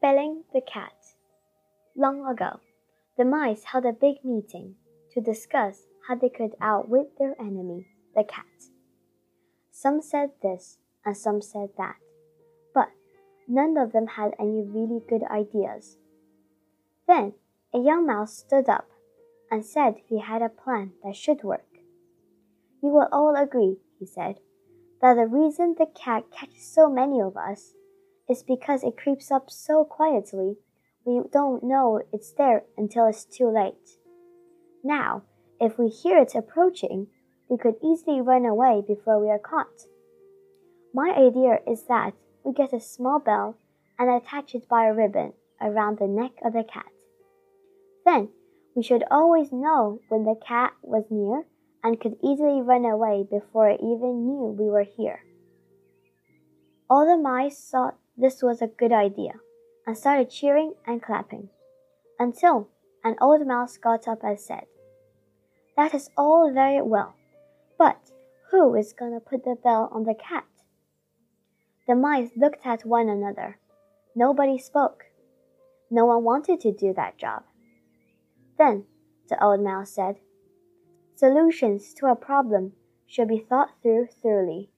Belling the cat. Long ago, the mice held a big meeting to discuss how they could outwit their enemy, the cat. Some said this and some said that, but none of them had any really good ideas. Then a young mouse stood up and said he had a plan that should work. You will all agree, he said, that the reason the cat catches so many of us is because it creeps up so quietly we don't know it's there until it's too late. Now, if we hear it approaching, we could easily run away before we are caught. My idea is that we get a small bell and attach it by a ribbon around the neck of the cat. Then we should always know when the cat was near and could easily run away before it even knew we were here. All the mice thought this was a good idea and started cheering and clapping until an old mouse got up and said, That is all very well, but who is going to put the bell on the cat? The mice looked at one another. Nobody spoke. No one wanted to do that job. Then the old mouse said, Solutions to a problem should be thought through thoroughly.